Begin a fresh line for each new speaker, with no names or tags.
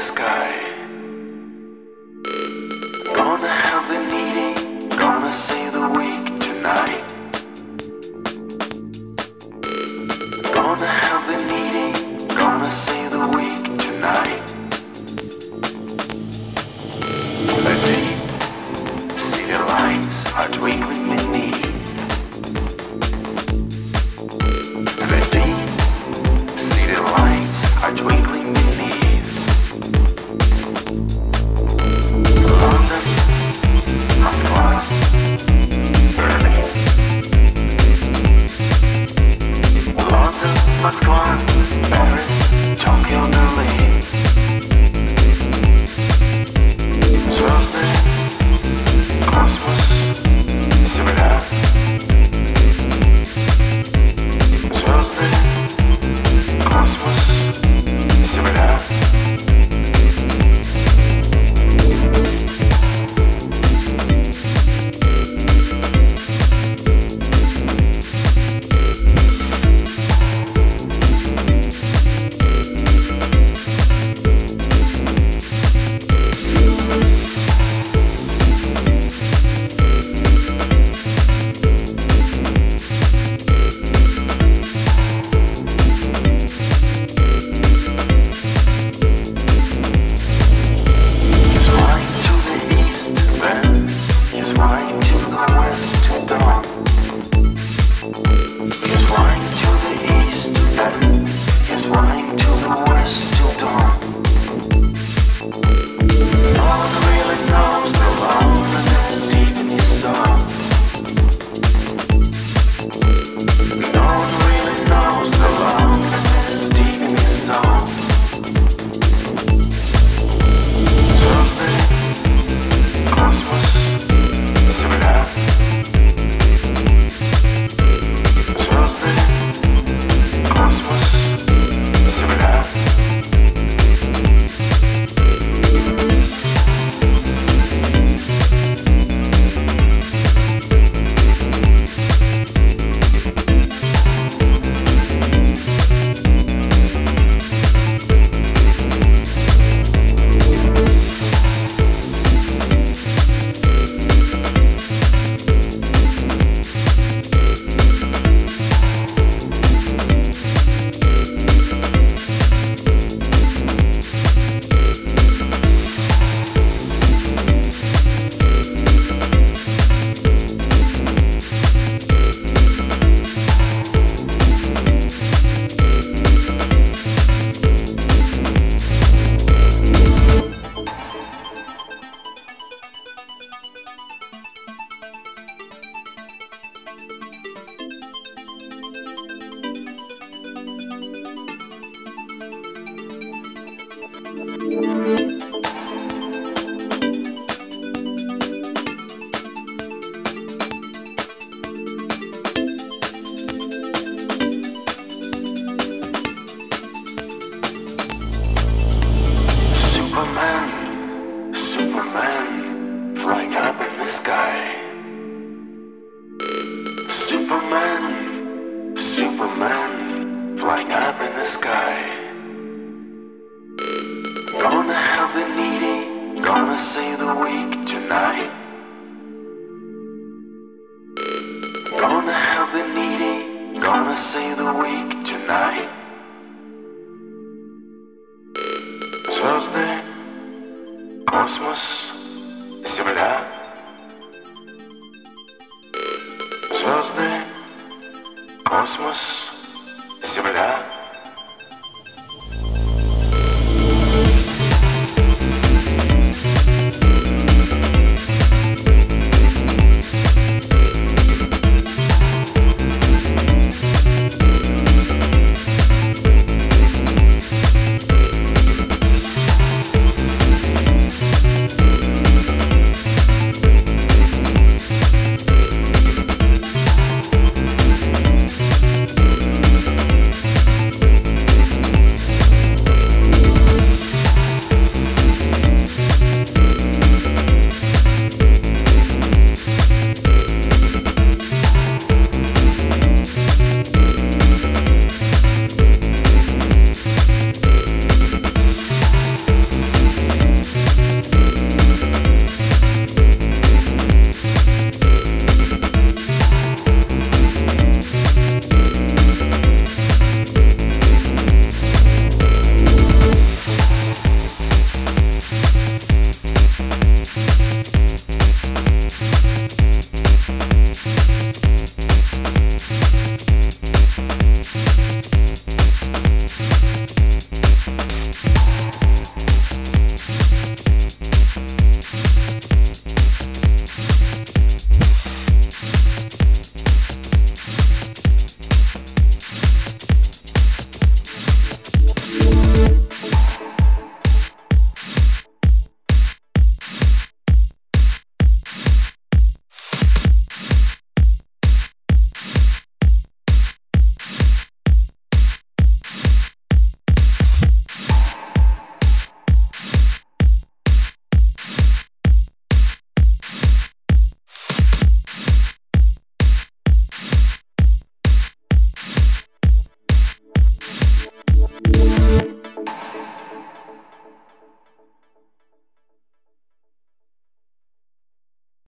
the sky. Moscow, Paris, Tokyo, Berlin. to the to save the weak tonight. Gonna help the needy, gonna save the weak tonight. Звезды, космос, земля. Звезды, космос, земля.